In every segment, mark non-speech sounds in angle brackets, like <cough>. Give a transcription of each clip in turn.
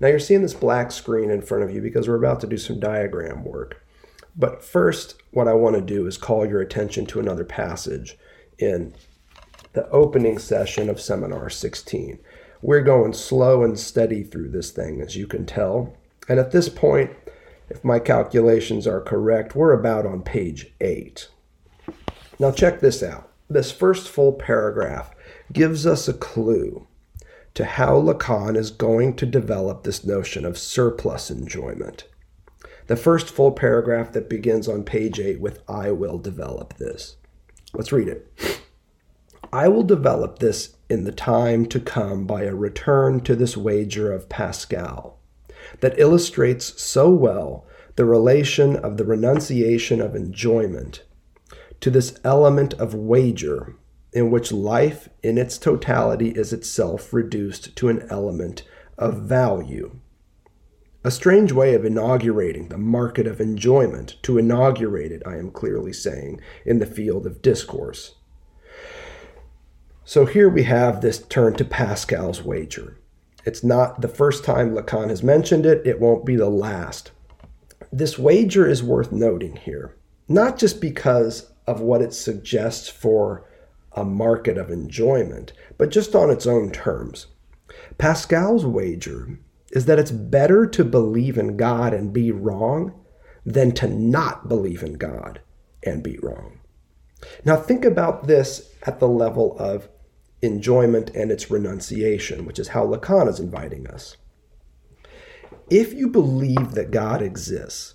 Now you're seeing this black screen in front of you because we're about to do some diagram work. But first, what I want to do is call your attention to another passage in the opening session of Seminar 16. We're going slow and steady through this thing, as you can tell. And at this point, if my calculations are correct, we're about on page 8. Now, check this out. This first full paragraph gives us a clue to how Lacan is going to develop this notion of surplus enjoyment. The first full paragraph that begins on page 8 with I will develop this. Let's read it. I will develop this in the time to come by a return to this wager of Pascal that illustrates so well the relation of the renunciation of enjoyment to this element of wager in which life in its totality is itself reduced to an element of value. A strange way of inaugurating the market of enjoyment, to inaugurate it, I am clearly saying, in the field of discourse. So here we have this turn to Pascal's wager. It's not the first time Lacan has mentioned it, it won't be the last. This wager is worth noting here, not just because of what it suggests for a market of enjoyment, but just on its own terms. Pascal's wager is that it's better to believe in God and be wrong than to not believe in God and be wrong. Now, think about this at the level of enjoyment and its renunciation, which is how Lacan is inviting us. If you believe that God exists,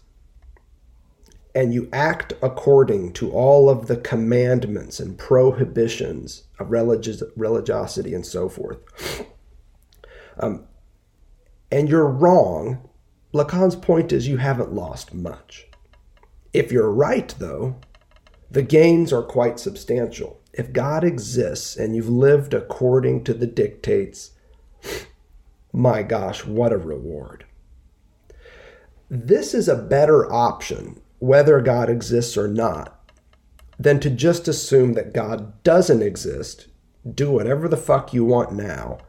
and you act according to all of the commandments and prohibitions of religious, religiosity and so forth, um, and you're wrong, Lacan's point is you haven't lost much. If you're right, though, the gains are quite substantial. If God exists and you've lived according to the dictates, my gosh, what a reward. This is a better option whether God exists or not, than to just assume that God doesn't exist, do whatever the fuck you want now,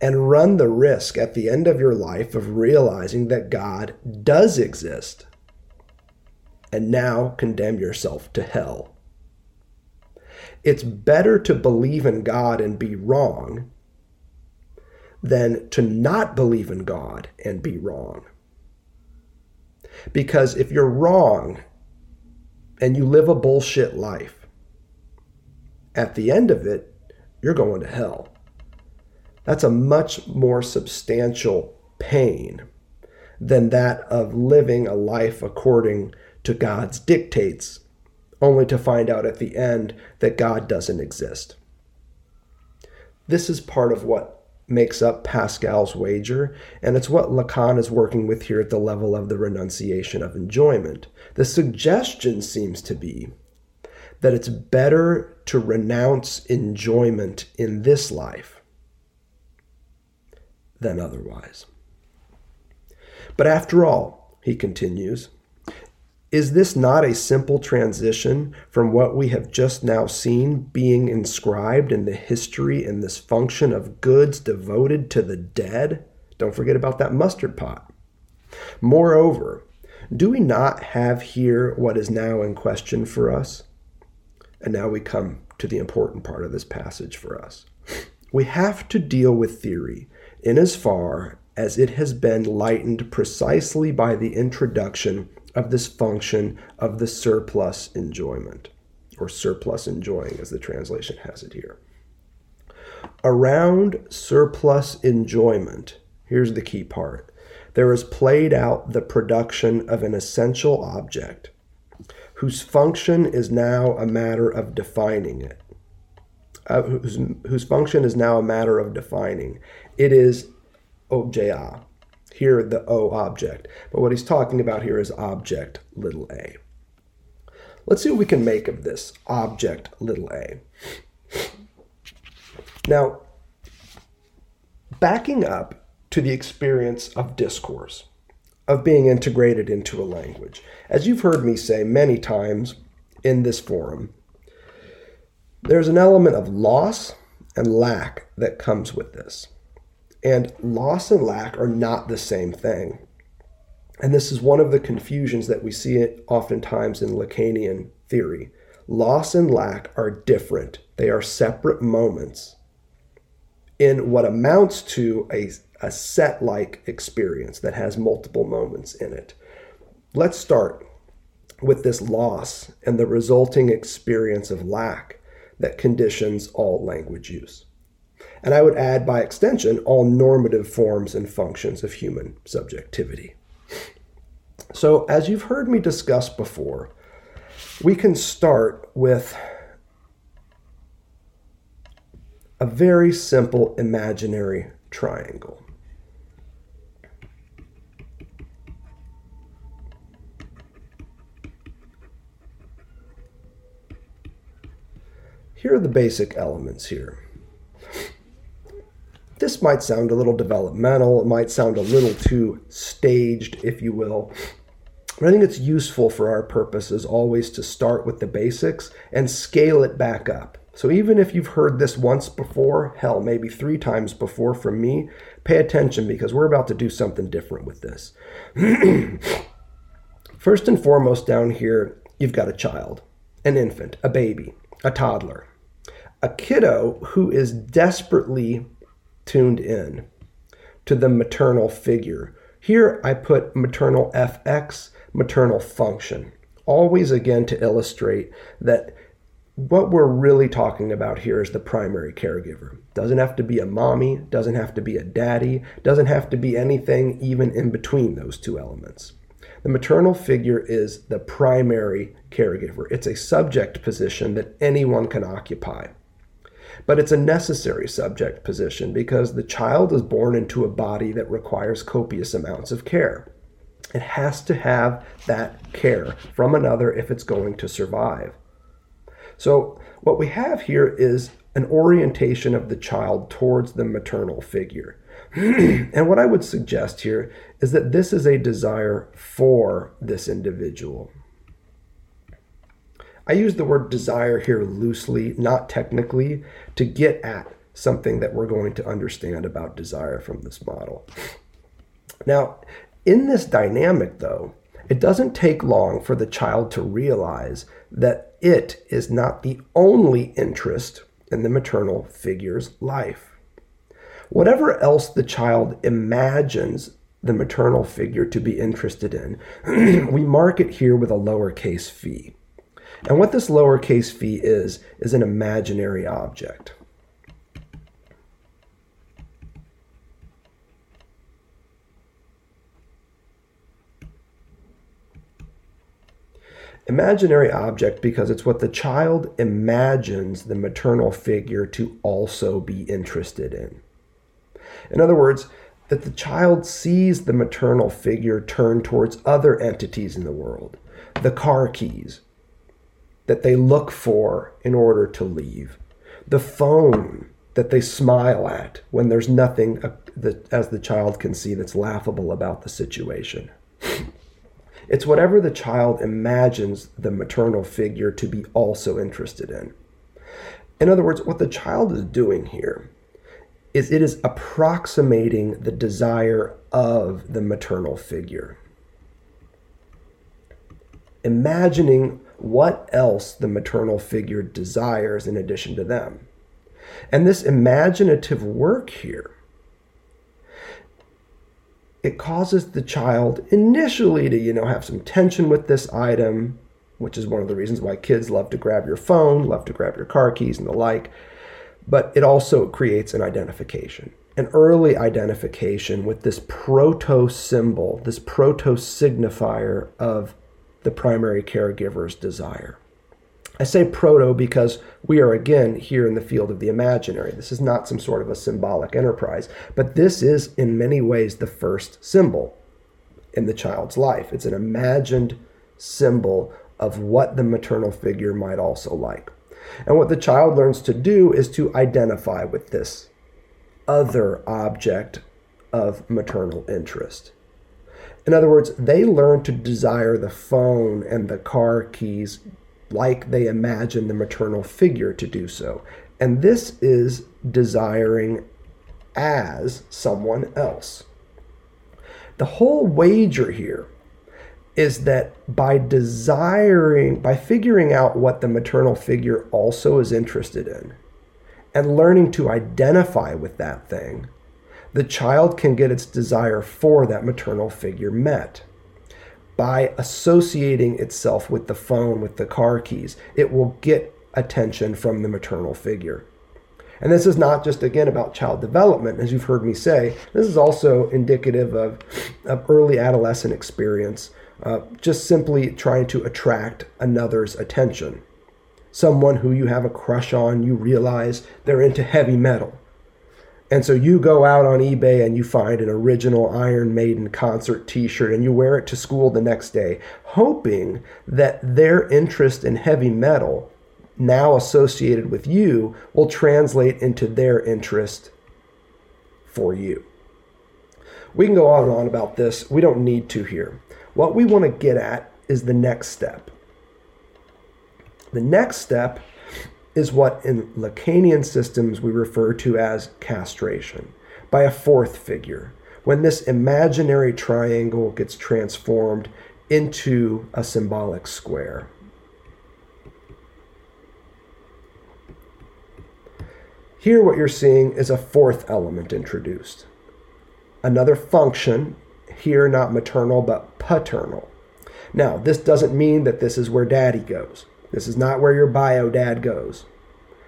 and run the risk at the end of your life of realizing that God does exist, and now condemn yourself to hell. It's better to believe in God and be wrong than to not believe in God and be wrong. Because if you're wrong and you live a bullshit life, at the end of it, you're going to hell. That's a much more substantial pain than that of living a life according to God's dictates, only to find out at the end that God doesn't exist. This is part of what makes up Pascal's wager, and it's what Lacan is working with here at the level of the renunciation of enjoyment. The suggestion seems to be that it's better to renounce enjoyment in this life than otherwise. But after all, he continues, is this not a simple transition from what we have just now seen being inscribed in the history and this function of goods devoted to the dead? Don't forget about that mustard pot. Moreover, do we not have here what is now in question for us? And now we come to the important part of this passage for us. We have to deal with theory in as far as it has been lightened precisely by the introduction of this function of the surplus enjoyment, or surplus enjoying, as the translation has it here. Around surplus enjoyment, here's the key part there is played out the production of an essential object whose function is now a matter of defining it. uh, whose, whose function is now a matter of defining. It is objet. Here, the O object. But what he's talking about here is object little a. Let's see what we can make of this object little a. Now, backing up to the experience of discourse, of being integrated into a language. As you've heard me say many times in this forum, there's an element of loss and lack that comes with this. And loss and lack are not the same thing. And this is one of the confusions that we see it oftentimes in Lacanian theory. Loss and lack are different, they are separate moments in what amounts to a, a set like experience that has multiple moments in it. Let's start with this loss and the resulting experience of lack that conditions all language use. And I would add, by extension, all normative forms and functions of human subjectivity. So, as you've heard me discuss before, we can start with a very simple imaginary triangle. Here are the basic elements here. This might sound a little developmental, it might sound a little too staged, if you will. But I think it's useful for our purposes always to start with the basics and scale it back up. So even if you've heard this once before, hell, maybe three times before from me, pay attention because we're about to do something different with this. <clears throat> First and foremost, down here, you've got a child, an infant, a baby, a toddler, a kiddo who is desperately tuned in to the maternal figure. Here I put maternal FX, maternal function, always again to illustrate that what we're really talking about here is the primary caregiver. Doesn't have to be a mommy, doesn't have to be a daddy, doesn't have to be anything even in between those two elements. The maternal figure is the primary caregiver. It's a subject position that anyone can occupy. But it's a necessary subject position because the child is born into a body that requires copious amounts of care. It has to have that care from another if it's going to survive. So, what we have here is an orientation of the child towards the maternal figure. <clears throat> and what I would suggest here is that this is a desire for this individual. I use the word desire here loosely, not technically, to get at something that we're going to understand about desire from this model. Now, in this dynamic, though, it doesn't take long for the child to realize that it is not the only interest in the maternal figure's life. Whatever else the child imagines the maternal figure to be interested in, <clears throat> we mark it here with a lowercase phi. And what this lowercase phi is, is an imaginary object. imaginary object because it's what the child imagines the maternal figure to also be interested in. In other words, that the child sees the maternal figure turn towards other entities in the world, the car keys that they look for in order to leave, the phone that they smile at when there's nothing, uh, that, as the child can see, that's laughable about the situation. <sniffs> It's whatever the child imagines the maternal figure to be also interested in. In other words, what the child is doing here is it is approximating the desire of the maternal figure. Imagining what else the maternal figure desires in addition to them. And this imaginative work here it causes the child initially to, you know, have some tension with this item, which is one of the reasons why kids love to grab your phone, love to grab your car keys and the like. But it also creates an identification, an early identification with this proto symbol, this proto signifier of the primary caregiver's desire. I say proto because we are again here in the field of the imaginary. This is not some sort of a symbolic enterprise, but this is in many ways the first symbol in the child's life. It's an imagined symbol of what the maternal figure might also like. And what the child learns to do is to identify with this other object of maternal interest. In other words, they learn to desire the phone and the car keys like they imagine the maternal figure to do so. And this is desiring as someone else. The whole wager here is that by desiring, by figuring out what the maternal figure also is interested in, and learning to identify with that thing, the child can get its desire for that maternal figure met. By associating itself with the phone, with the car keys, it will get attention from the maternal figure. And this is not just, again, about child development, as you've heard me say. This is also indicative of, of early adolescent experience, uh, just simply trying to attract another's attention. Someone who you have a crush on, you realize they're into heavy metal. And so you go out on eBay and you find an original Iron Maiden concert t shirt and you wear it to school the next day, hoping that their interest in heavy metal now associated with you will translate into their interest for you. We can go on and on about this. We don't need to here. What we want to get at is the next step. The next step is what in Lacanian systems we refer to as castration by a fourth figure, when this imaginary triangle gets transformed into a symbolic square. Here, what you're seeing is a fourth element introduced. Another function, here not maternal but paternal. Now, this doesn't mean that this is where daddy goes. This is not where your bio dad goes.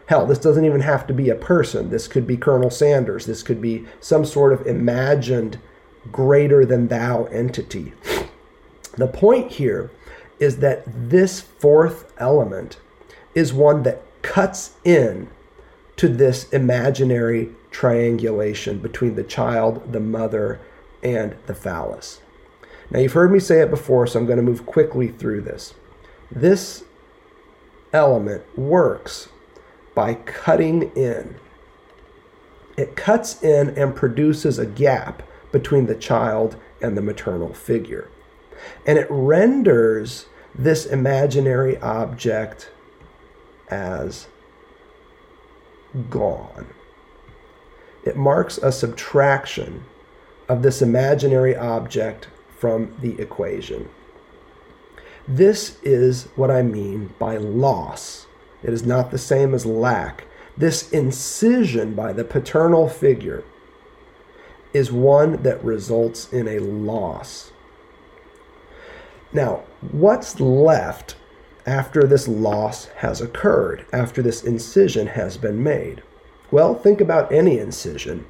Hell, this doesn't even have to be a person. This could be Colonel Sanders. This could be some sort of imagined greater than thou entity. The point here is that this fourth element is one that cuts in to this imaginary triangulation between the child, the mother, and the phallus. Now, you've heard me say it before, so I'm going to move quickly through this. This element works by cutting in. It cuts in and produces a gap between the child and the maternal figure. And it renders this imaginary object as gone. It marks a subtraction of this imaginary object from the equation. This is what I mean by loss. It is not the same as lack. This incision by the paternal figure is one that results in a loss. Now, what's left after this loss has occurred, after this incision has been made? Well, think about any incision.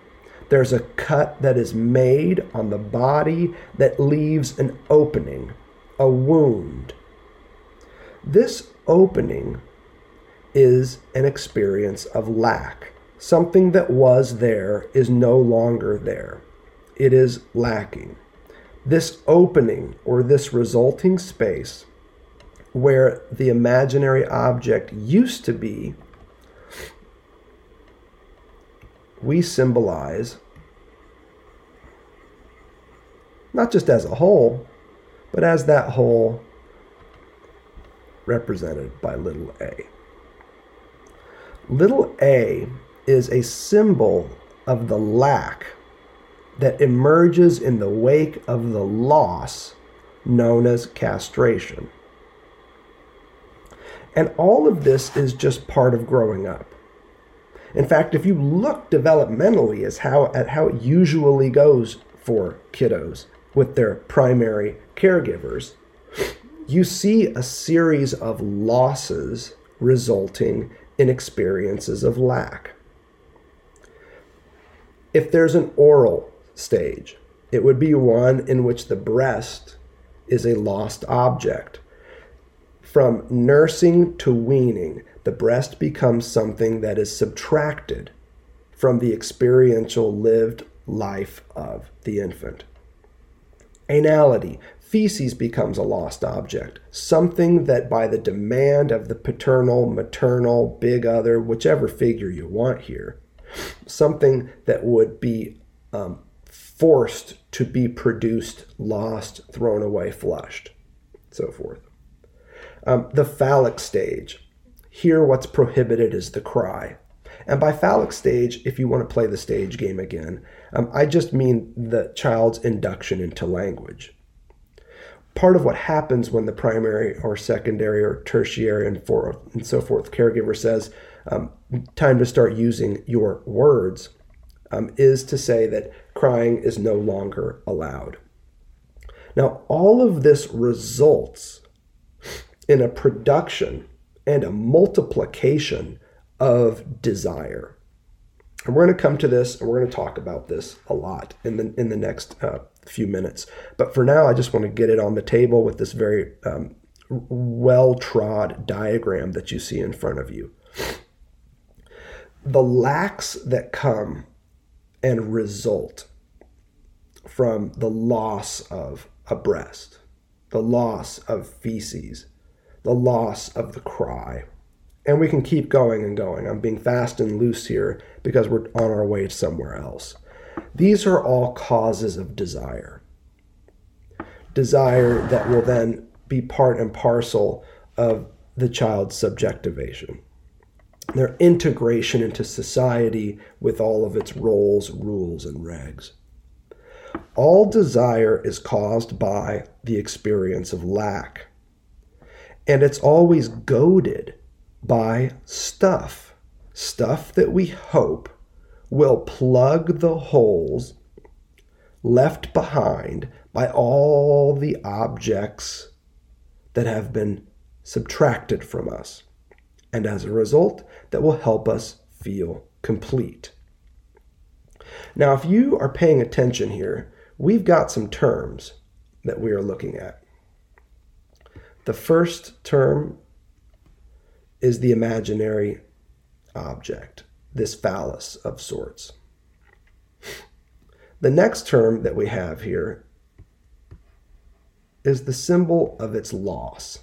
There's a cut that is made on the body that leaves an opening, a wound. This opening is an experience of lack. Something that was there is no longer there. It is lacking. This opening or this resulting space where the imaginary object used to be, we symbolize not just as a hole, but as that hole represented by little a. Little a is a symbol of the lack that emerges in the wake of the loss known as castration. And all of this is just part of growing up. In fact, if you look developmentally as how, at how it usually goes for kiddos with their primary caregivers, you see a series of losses resulting in experiences of lack. If there's an oral stage, it would be one in which the breast is a lost object From nursing to weaning, the breast becomes something that is subtracted from the experiential lived life of the infant. Anality, feces becomes a lost object, something that by the demand of the paternal, maternal, big other, whichever figure you want here, something that would be um, forced to be produced, lost, thrown away, flushed, so forth. Um, the phallic stage. Here, what's prohibited is the cry. And by phallic stage, if you want to play the stage game again, um, I just mean the child's induction into language. Part of what happens when the primary or secondary or tertiary and, for, and so forth caregiver says, um, time to start using your words, um, is to say that crying is no longer allowed. Now, all of this results in a production and a multiplication of desire. And we're going to come to this and we're going to talk about this a lot in the, in the next uh, few minutes. But for now, I just want to get it on the table with this very um, well trod diagram that you see in front of you. The lacks that come and result from the loss of a breast, the loss of feces, the loss of the cry, and we can keep going and going. I'm being fast and loose here because we're on our way somewhere else. These are all causes of desire. Desire that will then be part and parcel of the child's subjectivation. Their integration into society with all of its roles, rules, and regs. All desire is caused by the experience of lack. And it's always goaded by stuff. Stuff that we hope will plug the holes left behind by all the objects that have been subtracted from us. And as a result, that will help us feel complete. Now, if you are paying attention here, we've got some terms that we are looking at. The first term is the imaginary object, this phallus of sorts. The next term that we have here is the symbol of its loss.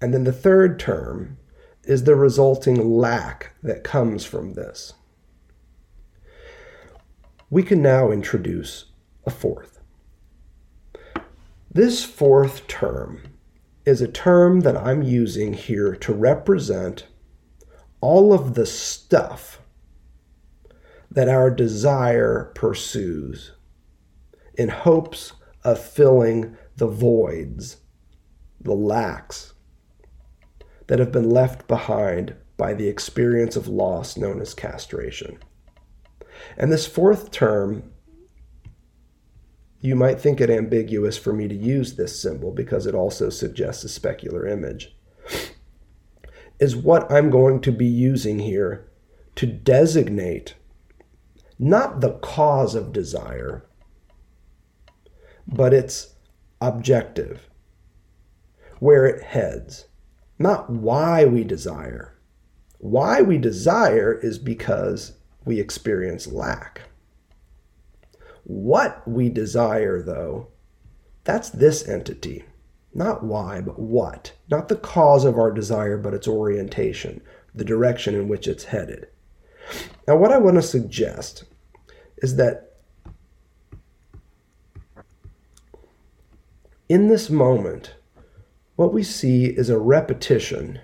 And then the third term is the resulting lack that comes from this. We can now introduce a fourth. This fourth term is a term that I'm using here to represent all of the stuff that our desire pursues in hopes of filling the voids, the lacks that have been left behind by the experience of loss known as castration. And this fourth term you might think it ambiguous for me to use this symbol because it also suggests a specular image, is what I'm going to be using here to designate not the cause of desire, but its objective, where it heads, not why we desire. Why we desire is because we experience lack. What we desire, though, that's this entity. Not why, but what. Not the cause of our desire, but its orientation, the direction in which it's headed. Now, what I want to suggest is that in this moment, what we see is a repetition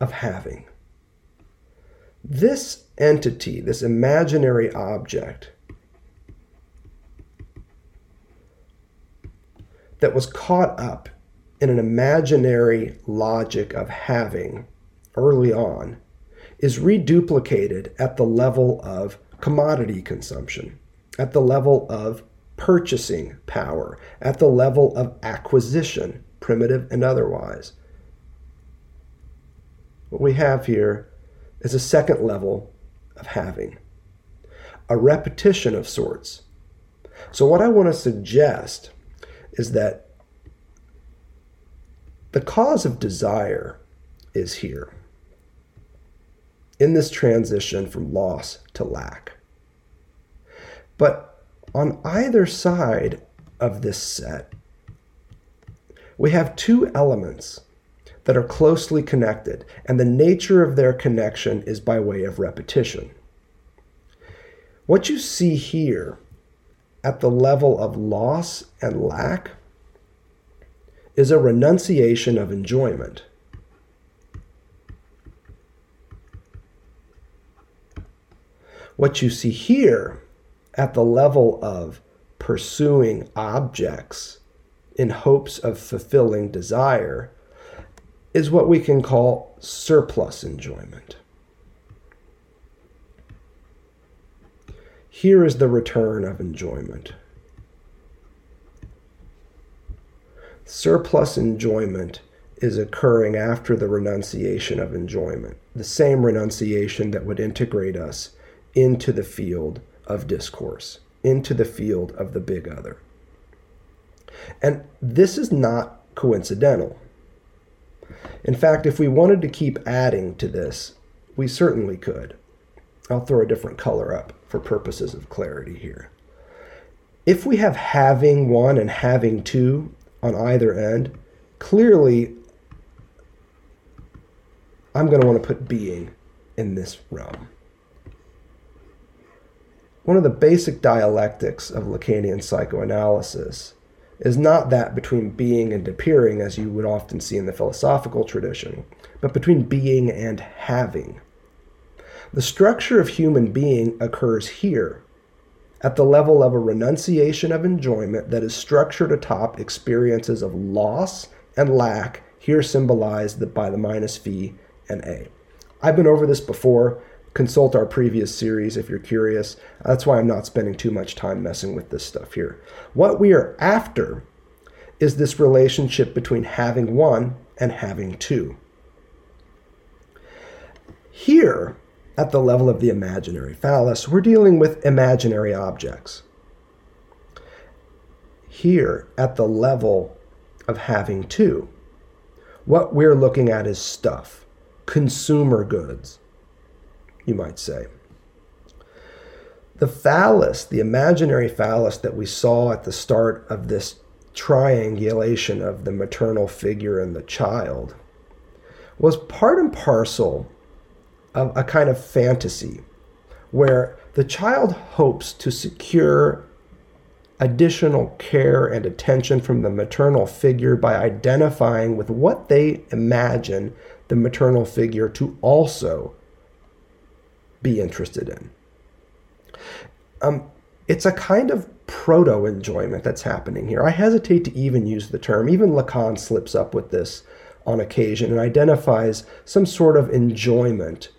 of having. This entity, this imaginary object that was caught up in an imaginary logic of having early on is reduplicated at the level of commodity consumption, at the level of purchasing power, at the level of acquisition, primitive and otherwise. What we have here is a second level of having, a repetition of sorts, So, what I want to suggest is that the cause of desire is here. In this transition from loss to lack. But on either side of this set, we have two elements that are closely connected, and the nature of their connection is by way of repetition. What you see here at the level of loss and lack is a renunciation of enjoyment. What you see here at the level of pursuing objects in hopes of fulfilling desire is what we can call surplus enjoyment. Here is the return of enjoyment. Surplus enjoyment is occurring after the renunciation of enjoyment, the same renunciation that would integrate us into the field of discourse, into the field of the big other. And this is not coincidental. In fact, if we wanted to keep adding to this, we certainly could. I'll throw a different color up for purposes of clarity here. If we have having one and having two on either end, clearly I'm going to want to put being in this realm. One of the basic dialectics of Lacanian psychoanalysis is not that between being and appearing, as you would often see in the philosophical tradition, but between being and having. The structure of human being occurs here, at the level of a renunciation of enjoyment that is structured atop experiences of loss and lack, here symbolized by the minus phi and A. I've been over this before. Consult our previous series if you're curious. That's why I'm not spending too much time messing with this stuff here. What we are after is this relationship between having one and having two. Here, at the level of the imaginary phallus, we're dealing with imaginary objects. Here, at the level of having two, what we're looking at is stuff, consumer goods, you might say. The phallus, the imaginary phallus that we saw at the start of this triangulation of the maternal figure and the child, was part and parcel of a kind of fantasy where the child hopes to secure additional care and attention from the maternal figure by identifying with what they imagine the maternal figure to also be interested in. Um, it's a kind of proto enjoyment that's happening here. I hesitate to even use the term. Even Lacan slips up with this on occasion and identifies some sort of enjoyment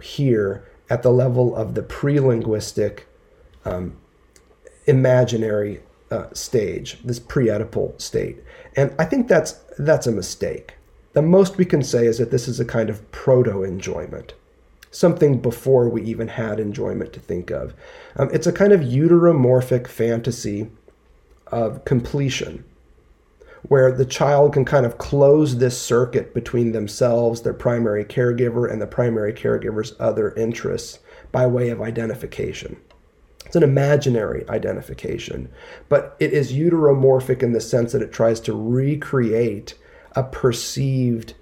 here at the level of the pre linguistic um, imaginary uh, stage, this pre Oedipal state. And I think that's, that's a mistake. The most we can say is that this is a kind of proto enjoyment, something before we even had enjoyment to think of. Um, it's a kind of uteromorphic fantasy of completion where the child can kind of close this circuit between themselves, their primary caregiver, and the primary caregiver's other interests by way of identification. It's an imaginary identification, but it is uteromorphic in the sense that it tries to recreate a perceived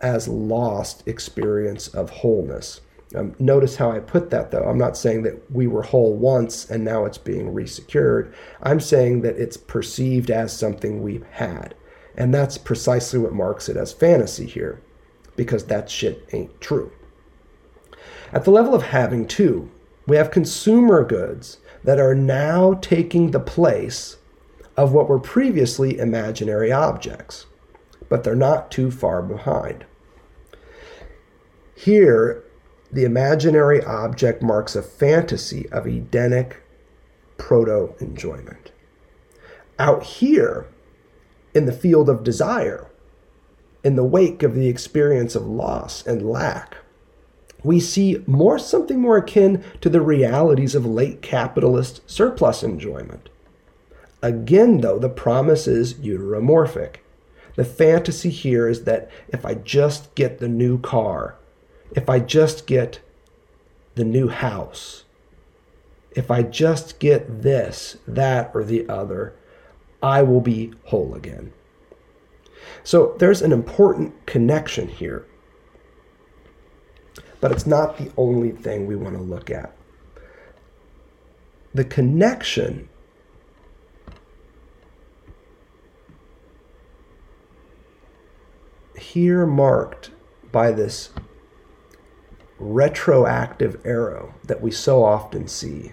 as lost experience of wholeness. Um, notice how I put that, though. I'm not saying that we were whole once and now it's being resecured. I'm saying that it's perceived as something we've had. And that's precisely what marks it as fantasy here, because that shit ain't true. At the level of having, two, we have consumer goods that are now taking the place of what were previously imaginary objects, but they're not too far behind. Here, the imaginary object marks a fantasy of Edenic proto enjoyment. Out here, in the field of desire, in the wake of the experience of loss and lack, we see more something more akin to the realities of late capitalist surplus enjoyment. Again, though, the promise is uteromorphic. The fantasy here is that if I just get the new car, if I just get the new house, if I just get this, that, or the other, I will be whole again. So there's an important connection here. But it's not the only thing we want to look at. The connection here marked by this retroactive arrow that we so often see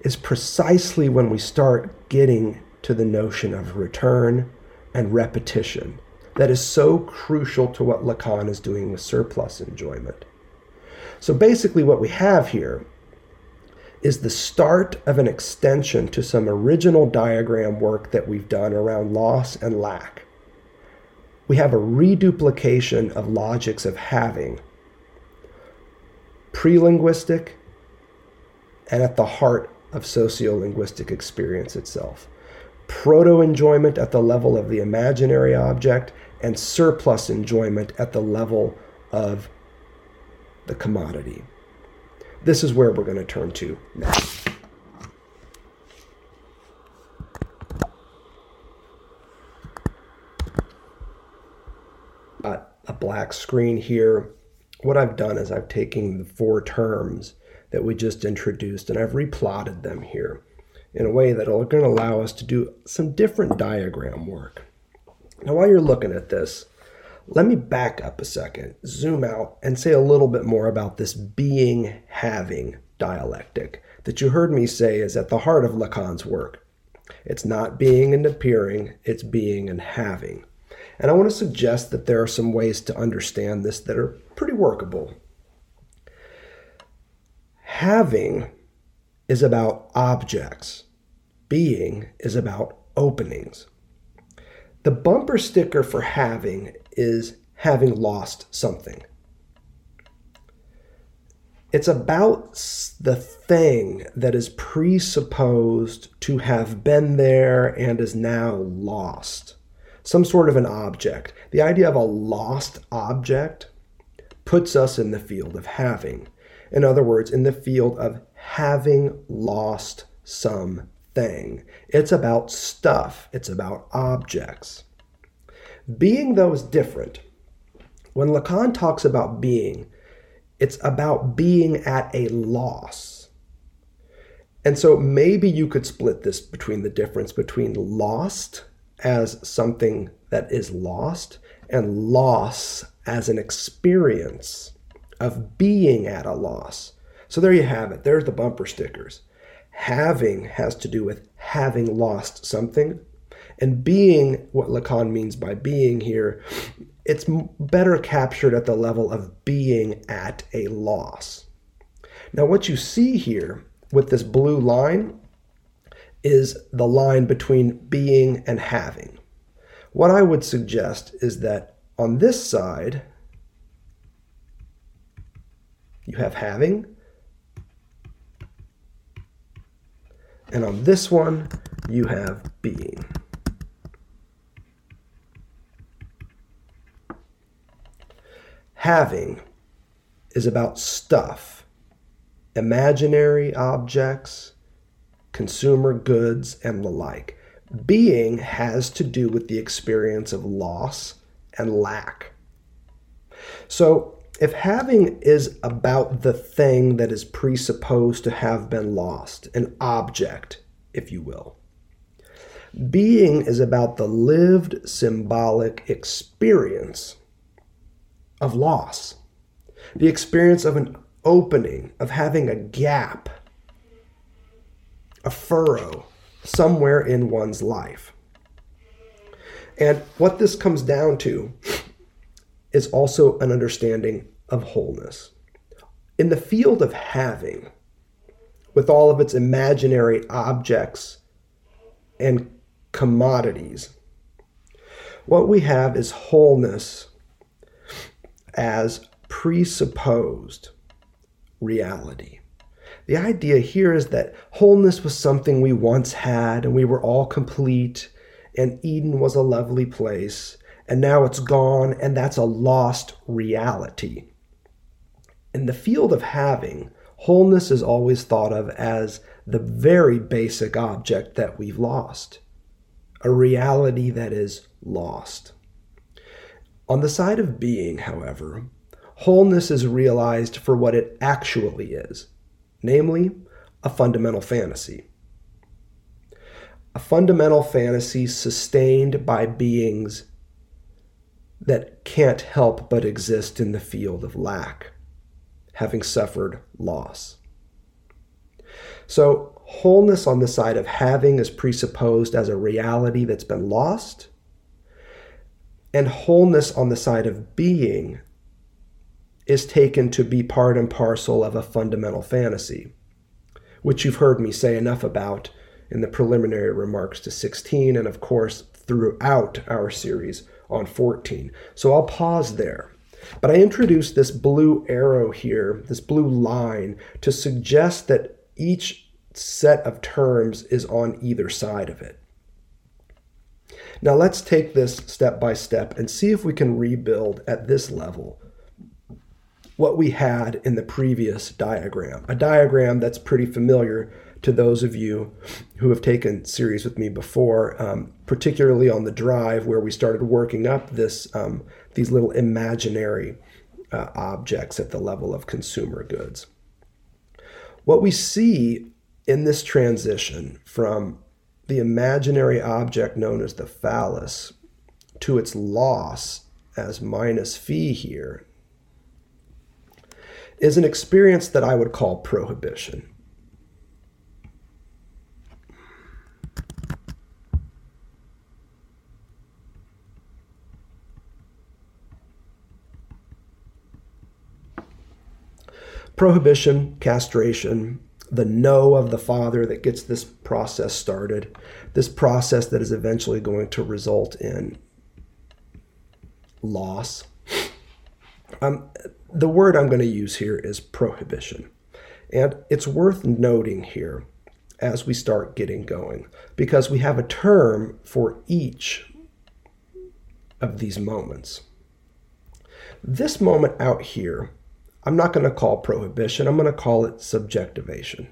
is precisely when we start getting to the notion of return and repetition that is so crucial to what Lacan is doing with surplus enjoyment. So basically, what we have here is the start of an extension to some original diagram work that we've done around loss and lack. We have a reduplication of logics of having, pre linguistic, and at the heart of sociolinguistic experience itself. Proto enjoyment at the level of the imaginary object, and surplus enjoyment at the level of the commodity. This is where we're going to turn to next. Uh, a black screen here. What I've done is I've taken the four terms that we just introduced and I've replotted them here in a way that are going to allow us to do some different diagram work. Now, while you're looking at this, let me back up a second, zoom out, and say a little bit more about this being having dialectic that you heard me say is at the heart of Lacan's work. It's not being and appearing, it's being and having. And I want to suggest that there are some ways to understand this that are pretty workable. Having is about objects, being is about openings. The bumper sticker for having is having lost something. It's about the thing that is presupposed to have been there and is now lost. Some sort of an object. The idea of a lost object puts us in the field of having. In other words, in the field of having lost something. It's about stuff, it's about objects. Being, though, is different. When Lacan talks about being, it's about being at a loss. And so maybe you could split this between the difference between lost as something that is lost and loss as an experience of being at a loss. So there you have it. There's the bumper stickers. Having has to do with having lost something. And being, what Lacan means by being here, it's better captured at the level of being at a loss. Now, what you see here with this blue line is the line between being and having. What I would suggest is that on this side, you have having, and on this one, you have being. Having is about stuff, imaginary objects, consumer goods, and the like. Being has to do with the experience of loss and lack. So, if having is about the thing that is presupposed to have been lost, an object, if you will, being is about the lived symbolic experience of loss, the experience of an opening, of having a gap, a furrow somewhere in one's life. And what this comes down to is also an understanding of wholeness. In the field of having, with all of its imaginary objects and commodities, what we have is wholeness as presupposed reality. The idea here is that wholeness was something we once had and we were all complete, and Eden was a lovely place, and now it's gone, and that's a lost reality. In the field of having, wholeness is always thought of as the very basic object that we've lost, a reality that is lost. On the side of being, however, wholeness is realized for what it actually is, namely, a fundamental fantasy. A fundamental fantasy sustained by beings that can't help but exist in the field of lack, having suffered loss. So, wholeness on the side of having is presupposed as a reality that's been lost, and wholeness on the side of being is taken to be part and parcel of a fundamental fantasy, which you've heard me say enough about in the preliminary remarks to 16, and of course throughout our series on 14. So I'll pause there. But I introduced this blue arrow here, this blue line, to suggest that each set of terms is on either side of it. Now let's take this step by step and see if we can rebuild at this level what we had in the previous diagram. A diagram that's pretty familiar to those of you who have taken series with me before, um, particularly on the drive where we started working up this um, these little imaginary uh, objects at the level of consumer goods. What we see in this transition from the imaginary object known as the phallus to its loss as minus phi here is an experience that I would call prohibition. Prohibition, castration, the no of the father that gets this process started, this process that is eventually going to result in loss. Um, the word I'm going to use here is prohibition. And it's worth noting here as we start getting going because we have a term for each of these moments. This moment out here, I'm not going to call prohibition, I'm going to call it subjectivation.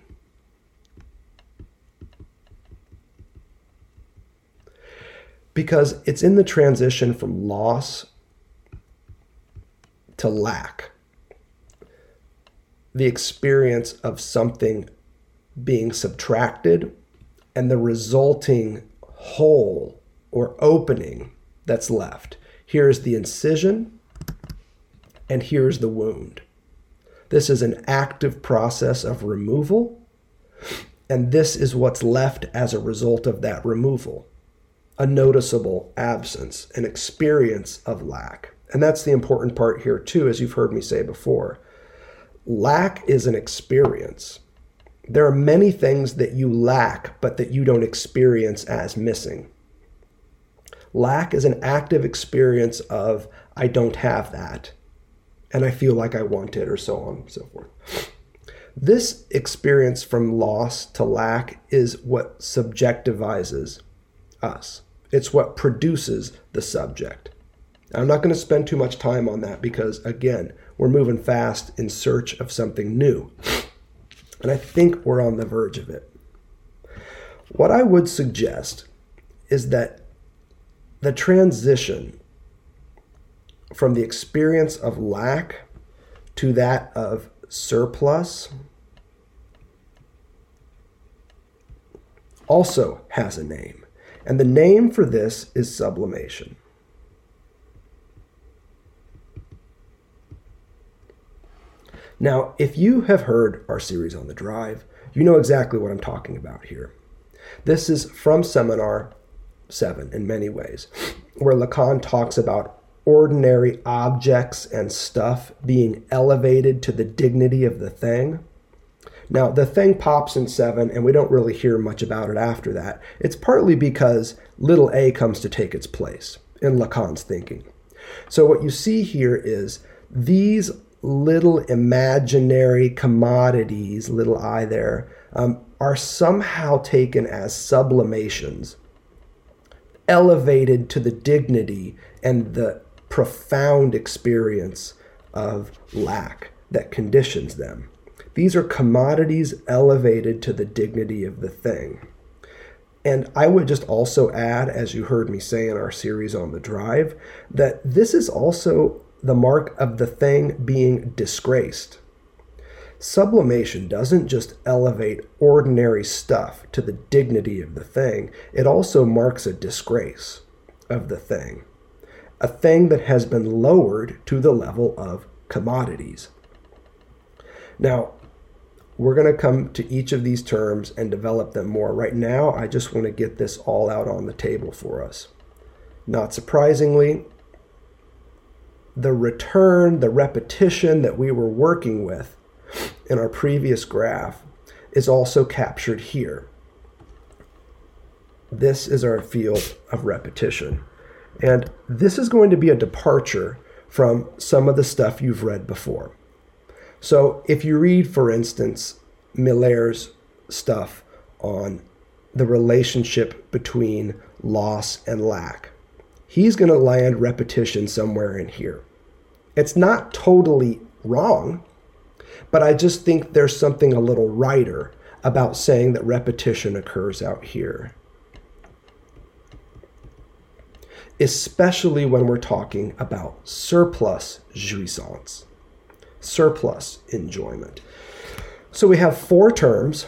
Because it's in the transition from loss to lack. The experience of something being subtracted and the resulting hole or opening that's left. Here's the incision, and here's the wound. This is an active process of removal, and this is what's left as a result of that removal a noticeable absence, an experience of lack. And that's the important part here, too, as you've heard me say before. Lack is an experience. There are many things that you lack, but that you don't experience as missing. Lack is an active experience of, I don't have that, and I feel like I want it, or so on and so forth. This experience from loss to lack is what subjectivizes us, it's what produces the subject. I'm not going to spend too much time on that because, again, we're moving fast in search of something new. And I think we're on the verge of it. What I would suggest is that the transition from the experience of lack to that of surplus also has a name. And the name for this is sublimation. Now, if you have heard our series on the drive, you know exactly what I'm talking about here. This is from Seminar 7 in many ways, where Lacan talks about ordinary objects and stuff being elevated to the dignity of the thing. Now, the thing pops in 7, and we don't really hear much about it after that. It's partly because little a comes to take its place in Lacan's thinking. So, what you see here is these little imaginary commodities, little i there, um, are somehow taken as sublimations, elevated to the dignity and the profound experience of lack that conditions them. These are commodities elevated to the dignity of the thing. And I would just also add, as you heard me say in our series on the drive, that this is also the mark of the thing being disgraced. Sublimation doesn't just elevate ordinary stuff to the dignity of the thing, it also marks a disgrace of the thing. A thing that has been lowered to the level of commodities. Now, we're going to come to each of these terms and develop them more. Right now, I just want to get this all out on the table for us. Not surprisingly, the return, the repetition that we were working with in our previous graph is also captured here. This is our field of repetition. And this is going to be a departure from some of the stuff you've read before. So if you read, for instance, Miller's stuff on the relationship between loss and lack, he's going to land repetition somewhere in here. It's not totally wrong, but I just think there's something a little righter about saying that repetition occurs out here. Especially when we're talking about surplus jouissance surplus enjoyment. So we have four terms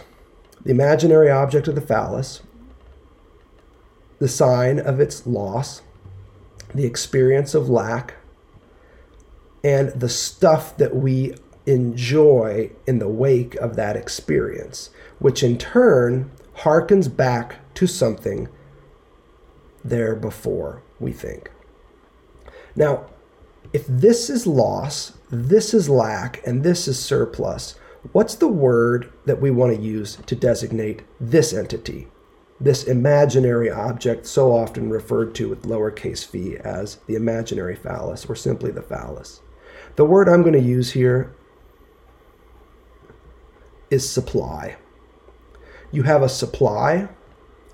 the imaginary object of the phallus, the sign of its loss, the experience of lack, and the stuff that we enjoy in the wake of that experience, which in turn harkens back to something there before, we think. Now, if this is loss, this is lack, and this is surplus, what's the word that we want to use to designate this entity, this imaginary object so often referred to with lowercase phi as the imaginary phallus or simply the phallus? The word I'm going to use here is supply. You have a supply,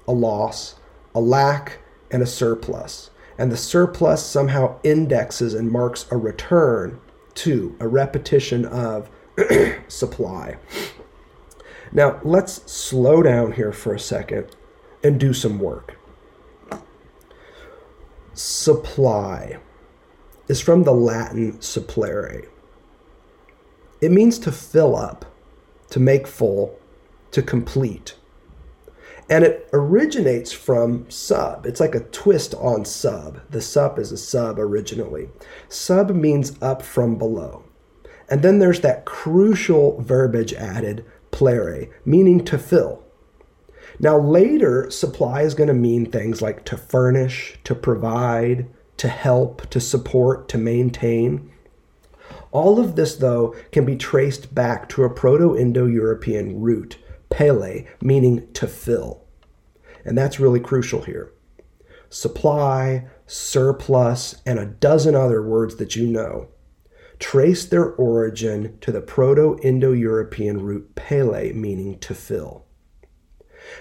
a loss, a lack, and a surplus and the surplus somehow indexes and marks a return to a repetition of <clears throat> supply. Now, let's slow down here for a second and do some work. Supply is from the Latin supplere. It means to fill up, to make full, to complete. And it originates from sub. It's like a twist on sub. The sub is a sub originally. Sub means up from below. And then there's that crucial verbiage added, plere, meaning to fill. Now, later, supply is going to mean things like to furnish, to provide, to help, to support, to maintain. All of this, though, can be traced back to a Proto Indo European root pele, meaning to fill. And that's really crucial here. Supply, surplus, and a dozen other words that you know trace their origin to the Proto Indo European root pele, meaning to fill.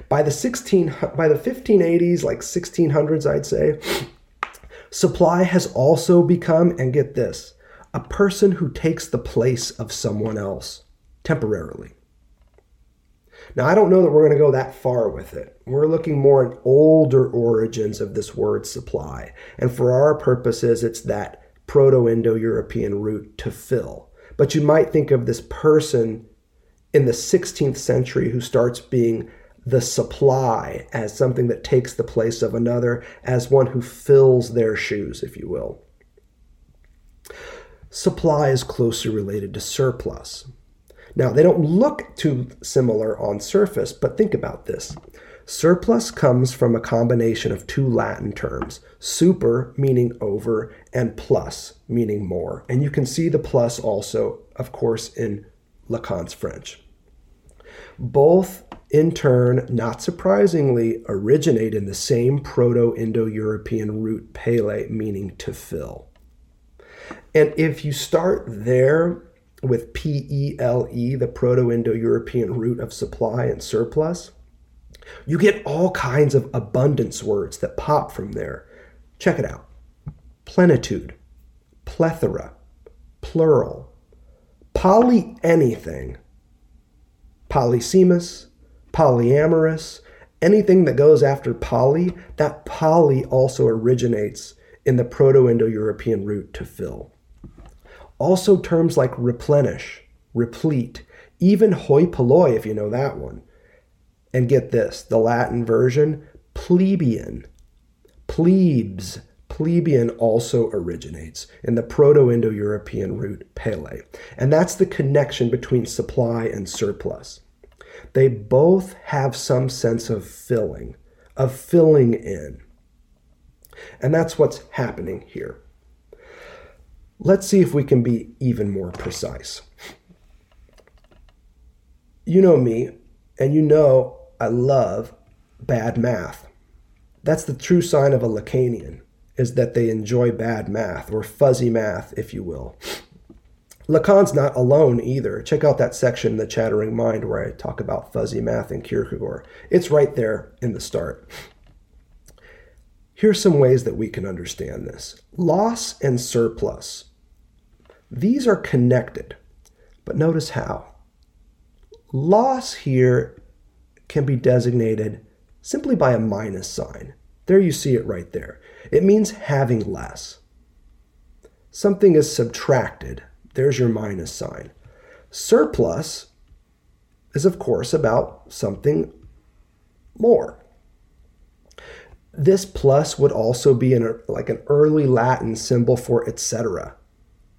By the 16 by the 1580s, like 1600s, I'd say, supply has also become, and get this, a person who takes the place of someone else temporarily. Now, I don't know that we're going to go that far with it. We're looking more at older origins of this word supply. And for our purposes, it's that Proto Indo European root to fill. But you might think of this person in the 16th century who starts being the supply as something that takes the place of another, as one who fills their shoes, if you will. Supply is closely related to surplus. Now, they don't look too similar on surface, but think about this. Surplus comes from a combination of two Latin terms, super meaning over and plus meaning more. And you can see the plus also, of course, in Lacan's French. Both, in turn, not surprisingly, originate in the same Proto Indo European root pele, meaning to fill. And if you start there with PELE, the Proto Indo European root of supply and surplus, you get all kinds of abundance words that pop from there. Check it out plenitude, plethora, plural, poly anything, polysemous, polyamorous, anything that goes after poly, that poly also originates in the Proto Indo European root to fill. Also, terms like replenish, replete, even hoi polloi, if you know that one. And get this the Latin version, plebeian, plebes, plebeian also originates in the Proto Indo European root pele. And that's the connection between supply and surplus. They both have some sense of filling, of filling in. And that's what's happening here. Let's see if we can be even more precise. You know me, and you know I love bad math. That's the true sign of a Lacanian, is that they enjoy bad math, or fuzzy math, if you will. Lacan's not alone either. Check out that section in The Chattering Mind where I talk about fuzzy math and Kierkegaard. It's right there in the start. Here's some ways that we can understand this loss and surplus. These are connected, but notice how. Loss here can be designated simply by a minus sign. There you see it right there. It means having less. Something is subtracted. There's your minus sign. Surplus is, of course, about something more. This plus would also be an, like an early Latin symbol for etc.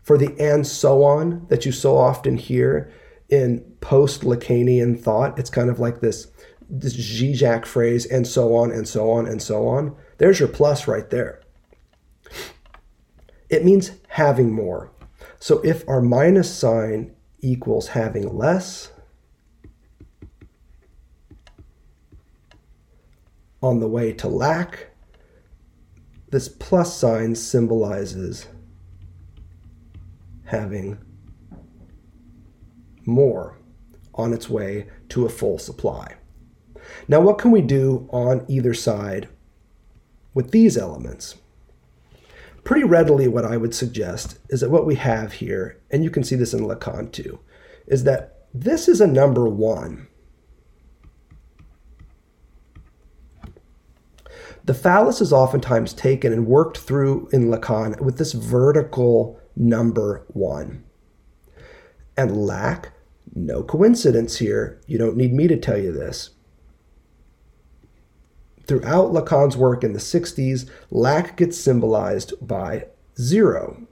For the and so on that you so often hear in post Lacanian thought, it's kind of like this this Zizek phrase, and so on, and so on, and so on. There's your plus right there. It means having more. So if our minus sign equals having less, on the way to lack, this plus sign symbolizes having more on its way to a full supply. Now, what can we do on either side with these elements? Pretty readily, what I would suggest is that what we have here, and you can see this in Lacan too, is that this is a number one. The phallus is oftentimes taken and worked through in Lacan with this vertical number one. And lack, no coincidence here. You don't need me to tell you this. Throughout Lacan's work in the 60s, lack gets symbolized by zero.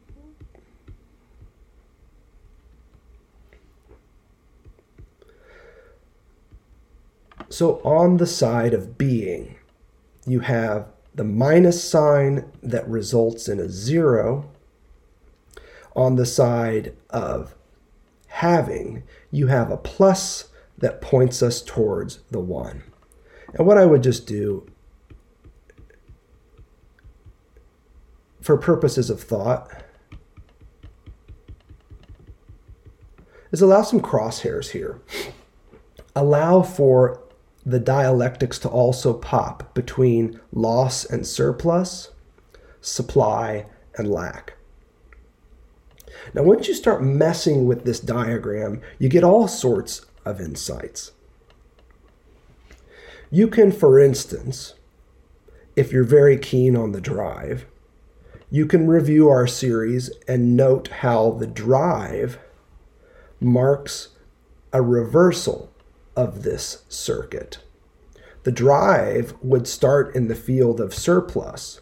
So, on the side of being, you have the minus sign that results in a zero. On the side of having, you have a plus that points us towards the one. And what I would just do for purposes of thought is allow some crosshairs here. Allow for the dialectics to also pop between loss and surplus, supply and lack. Now, once you start messing with this diagram, you get all sorts of insights. You can, for instance, if you're very keen on the drive, you can review our series and note how the drive marks a reversal of this circuit. The drive would start in the field of surplus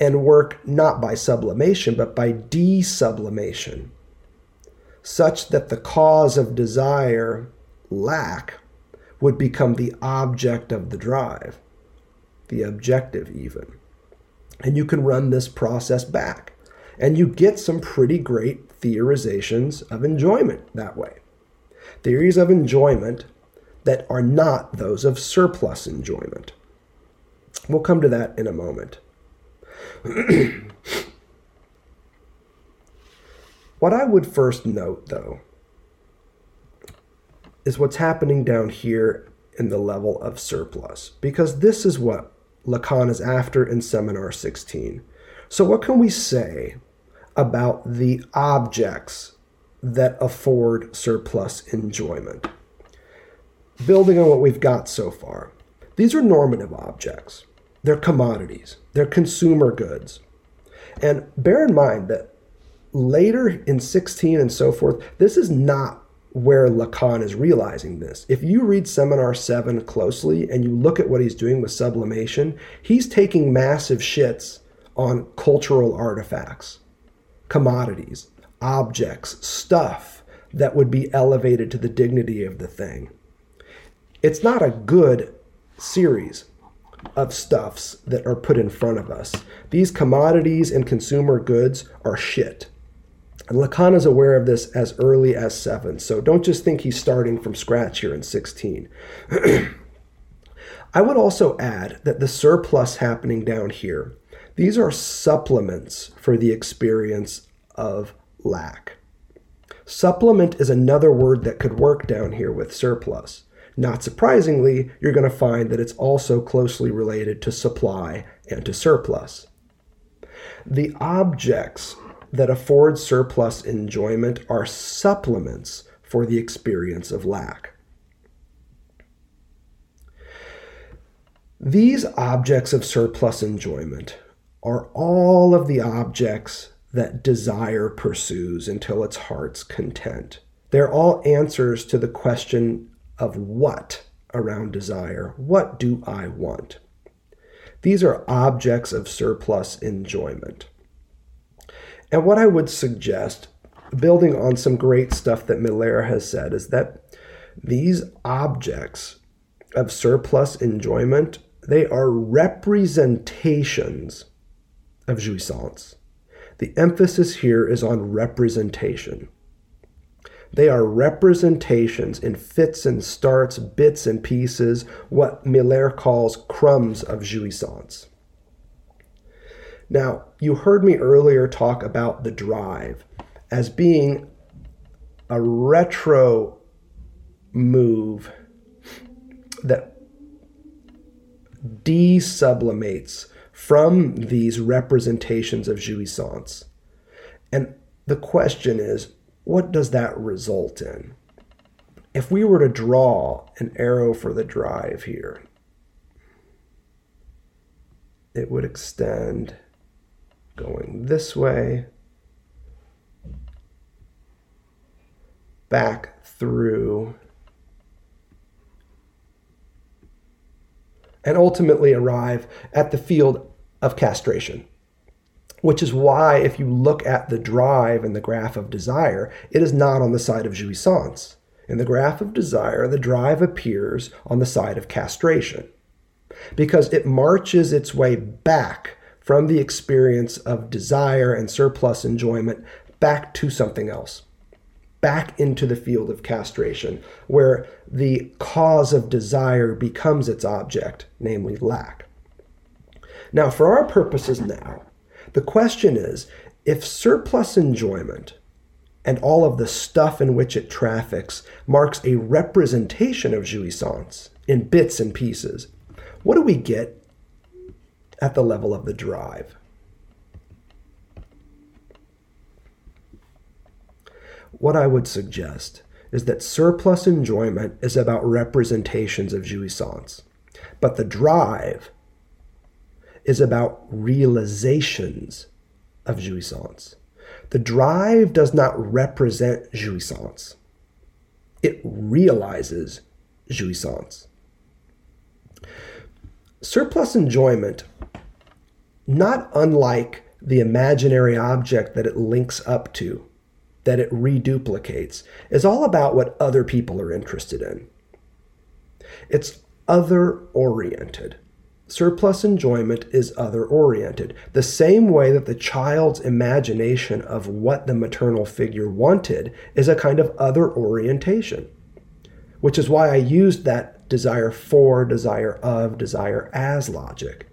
and work not by sublimation, but by desublimation, such that the cause of desire, lack, would become the object of the drive, the objective even. And you can run this process back, and you get some pretty great theorizations of enjoyment that way. Theories of enjoyment that are not those of surplus enjoyment. We'll come to that in a moment. <clears throat> What I would first note, though, is what's happening down here in the level of surplus, because this is what Lacan is after in Seminar 16. So, what can we say about the objects that afford surplus enjoyment? Building on what we've got so far, these are normative objects. They're commodities, they're consumer goods. And bear in mind that later in 16 and so forth, this is not where Lacan is realizing this. If you read Seminar 7 closely and you look at what he's doing with sublimation, he's taking massive shits on cultural artifacts, commodities, objects, stuff that would be elevated to the dignity of the thing. It's not a good series of stuffs that are put in front of us. These commodities and consumer goods are shit. And Lacan is aware of this as early as seven, so don't just think he's starting from scratch here in 16. <clears throat> I would also add that the surplus happening down here, these are supplements for the experience of lack. Supplement is another word that could work down here with surplus. Not surprisingly, you're going to find that it's also closely related to supply and to surplus. The objects that afford surplus enjoyment are supplements for the experience of lack. These objects of surplus enjoyment are all of the objects that desire pursues until its heart's content. They're all answers to the question of what around desire. What do I want? These are objects of surplus enjoyment. And what I would suggest, building on some great stuff that Miller has said, is that these objects of surplus enjoyment, they are representations of jouissance. The emphasis here is on representation. They are representations in fits and starts, bits and pieces, what Miller calls crumbs of jouissance. Now, you heard me earlier talk about the drive as being a retro move that desublimates from these representations of jouissance. And the question is, what does that result in? If we were to draw an arrow for the drive here, it would extend going this way, back through, and ultimately arrive at the field of castration. Which is why, if you look at the drive in the graph of desire, it is not on the side of jouissance. In the graph of desire, the drive appears on the side of castration because it marches its way back from the experience of desire and surplus enjoyment back to something else, back into the field of castration, where the cause of desire becomes its object, namely lack. Now, for our purposes now, the question is if surplus enjoyment and all of the stuff in which it traffics marks a representation of jouissance in bits and pieces, what do we get at the level of the drive. What I would suggest is that surplus enjoyment is about representations of jouissance, but the drive is about realizations of jouissance. The drive does not represent jouissance, it realizes jouissance. Surplus enjoyment not unlike the imaginary object that it links up to, that it reduplicates, is all about what other people are interested in. It's other oriented. Surplus enjoyment is other oriented, the same way that the child's imagination of what the maternal figure wanted is a kind of other orientation, which is why I used that desire for, desire of, desire as logic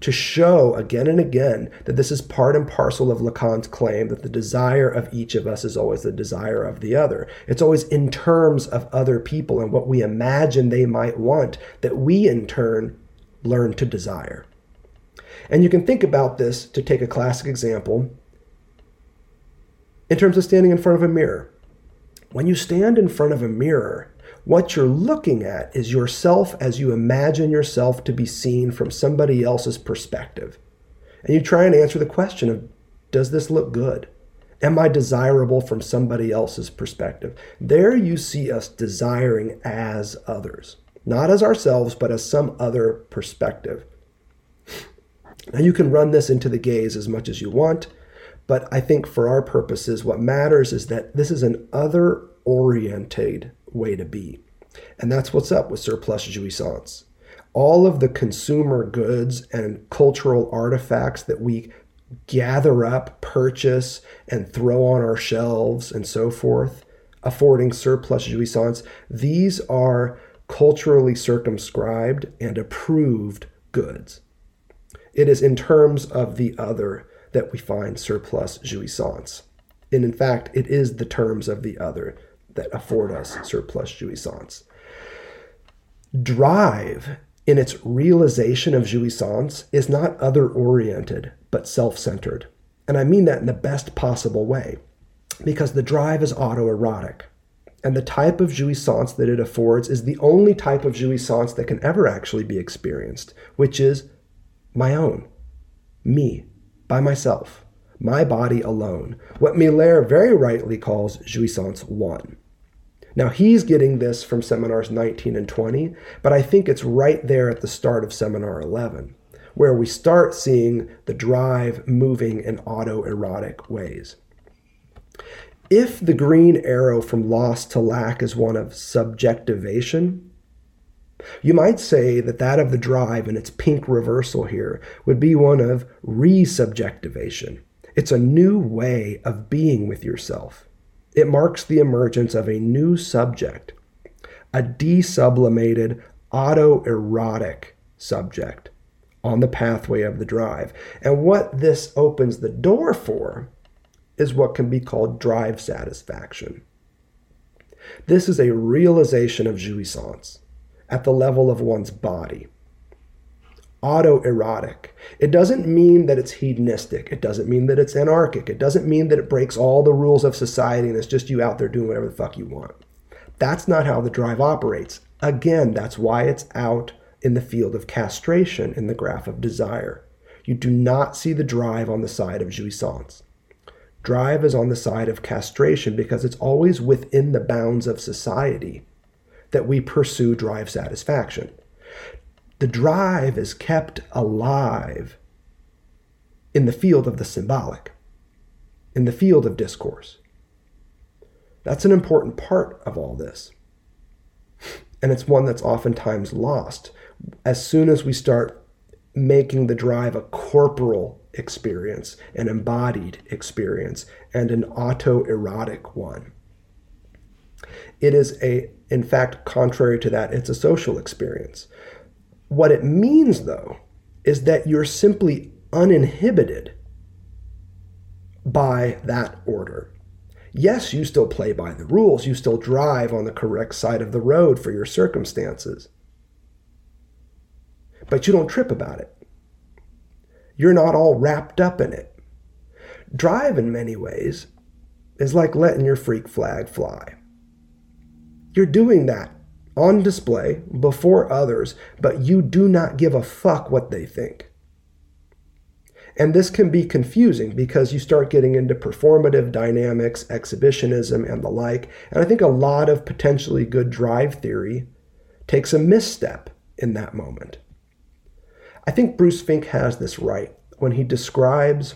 to show again and again that this is part and parcel of Lacan's claim that the desire of each of us is always the desire of the other. It's always in terms of other people and what we imagine they might want that we in turn learn to desire. And you can think about this to take a classic example in terms of standing in front of a mirror. When you stand in front of a mirror, what you're looking at is yourself as you imagine yourself to be seen from somebody else's perspective. And you try and answer the question of does this look good? Am I desirable from somebody else's perspective? There you see us desiring as others, not as ourselves, but as some other perspective. Now, you can run this into the gaze as much as you want, but I think for our purposes, what matters is that this is an other oriented way to be. And that's what's up with surplus jouissance. All of the consumer goods and cultural artifacts that we gather up, purchase, and throw on our shelves and so forth, affording surplus jouissance, these are culturally circumscribed and approved goods. It is in terms of the other that we find surplus jouissance. And in fact, it is the terms of the other that afford us surplus jouissance. Drive, in its realization of jouissance, is not other oriented, but self centered. And I mean that in the best possible way, because the drive is autoerotic. And the type of jouissance that it affords is the only type of jouissance that can ever actually be experienced, which is my own, me, by myself, my body alone, what Miller very rightly calls jouissance one. Now, he's getting this from seminars 19 and 20, but I think it's right there at the start of seminar 11, where we start seeing the drive moving in autoerotic ways. If the green arrow from loss to lack is one of subjectivation, you might say that that of the drive and its pink reversal here would be one of resubjectivation. It's a new way of being with yourself. It marks the emergence of a new subject, a desublimated, autoerotic subject on the pathway of the drive. And what this opens the door for is what can be called drive satisfaction. This is a realization of jouissance at the level of one's body. Autoerotic. It doesn't mean that it's hedonistic. It doesn't mean that it's anarchic. It doesn't mean that it breaks all the rules of society and it's just you out there doing whatever the fuck you want. That's not how the drive operates. Again, that's why it's out in the field of castration in the graph of desire. You do not see the drive on the side of jouissance. Drive is on the side of castration because it's always within the bounds of society that we pursue drive satisfaction. The drive is kept alive in the field of the symbolic, in the field of discourse. That's an important part of all this. And it's one that's oftentimes lost as soon as we start making the drive a corporal experience, an embodied experience, and an autoerotic one. It is a, in fact, contrary to that, it's a social experience. What it means, though, is that you're simply uninhibited by that order. Yes, you still play by the rules, you still drive on the correct side of the road for your circumstances, but you don't trip about it. You're not all wrapped up in it. Drive, in many ways, is like letting your freak flag fly. You're doing that on display before others, but you do not give a fuck what they think. And this can be confusing because you start getting into performative dynamics, exhibitionism, and the like. And I think a lot of potentially good drive theory takes a misstep in that moment. I think Bruce Fink has this right when he describes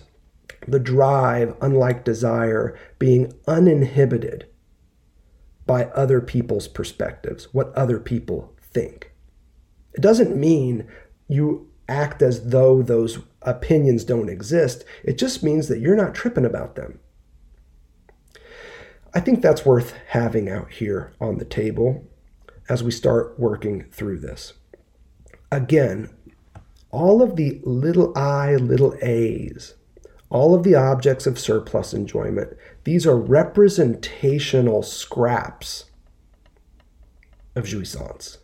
the drive, unlike desire, being uninhibited by other people's perspectives, what other people think. It doesn't mean you act as though those opinions don't exist. It just means that you're not tripping about them. I think that's worth having out here on the table as we start working through this. Again, all of the little i, little a's, all of the objects of surplus enjoyment, these are representational scraps of jouissance.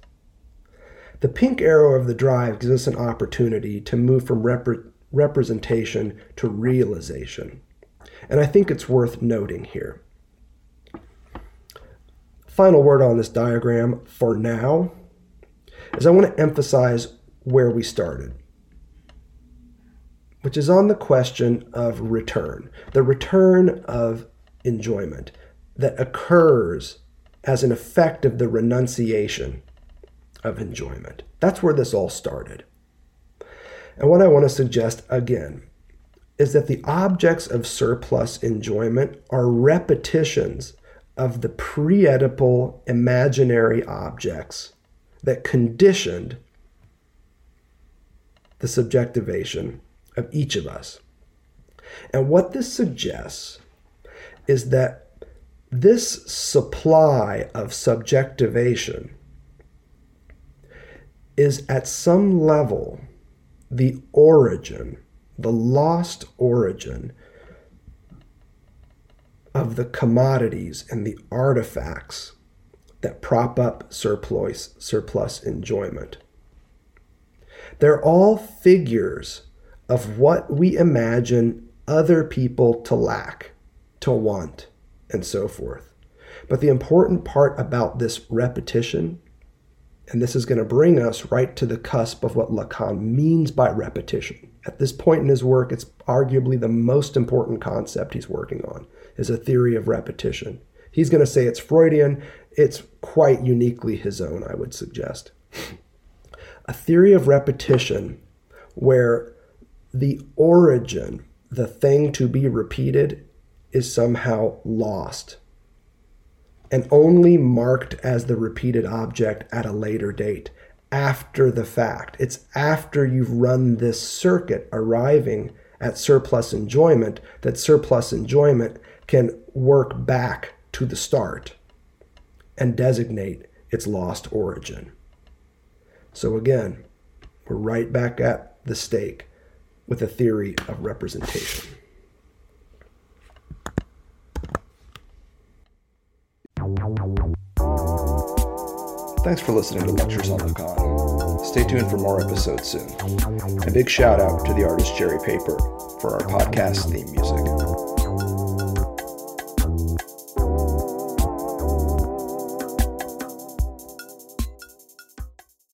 The pink arrow of the drive gives us an opportunity to move from rep- representation to realization. And I think it's worth noting here. Final word on this diagram for now is I want to emphasize where we started, which is on the question of return, the return of enjoyment that occurs as an effect of the renunciation of enjoyment. That's where this all started. And what I want to suggest again is that the objects of surplus enjoyment are repetitions of the pre Oedipal imaginary objects that conditioned the subjectivation of each of us. And what this suggests is that this supply of subjectivation is at some level the origin, the lost origin of the commodities and the artifacts that prop up surplus, surplus enjoyment. They're all figures of what we imagine other people to lack, to want, and so forth. But the important part about this repetition, and this is going to bring us right to the cusp of what Lacan means by repetition. At this point in his work, it's arguably the most important concept he's working on, is a theory of repetition. He's going to say it's Freudian. It's quite uniquely his own, I would suggest. A theory of repetition where the origin, the thing to be repeated, is somehow lost and only marked as the repeated object at a later date after the fact. It's after you've run this circuit arriving at surplus enjoyment that surplus enjoyment can work back to the start and designate its lost origin. So again, we're right back at the stake with a theory of representation. Thanks for listening to Lectures on Lacan. Stay tuned for more episodes soon. A big shout out to the artist Jerry Paper for our podcast theme music.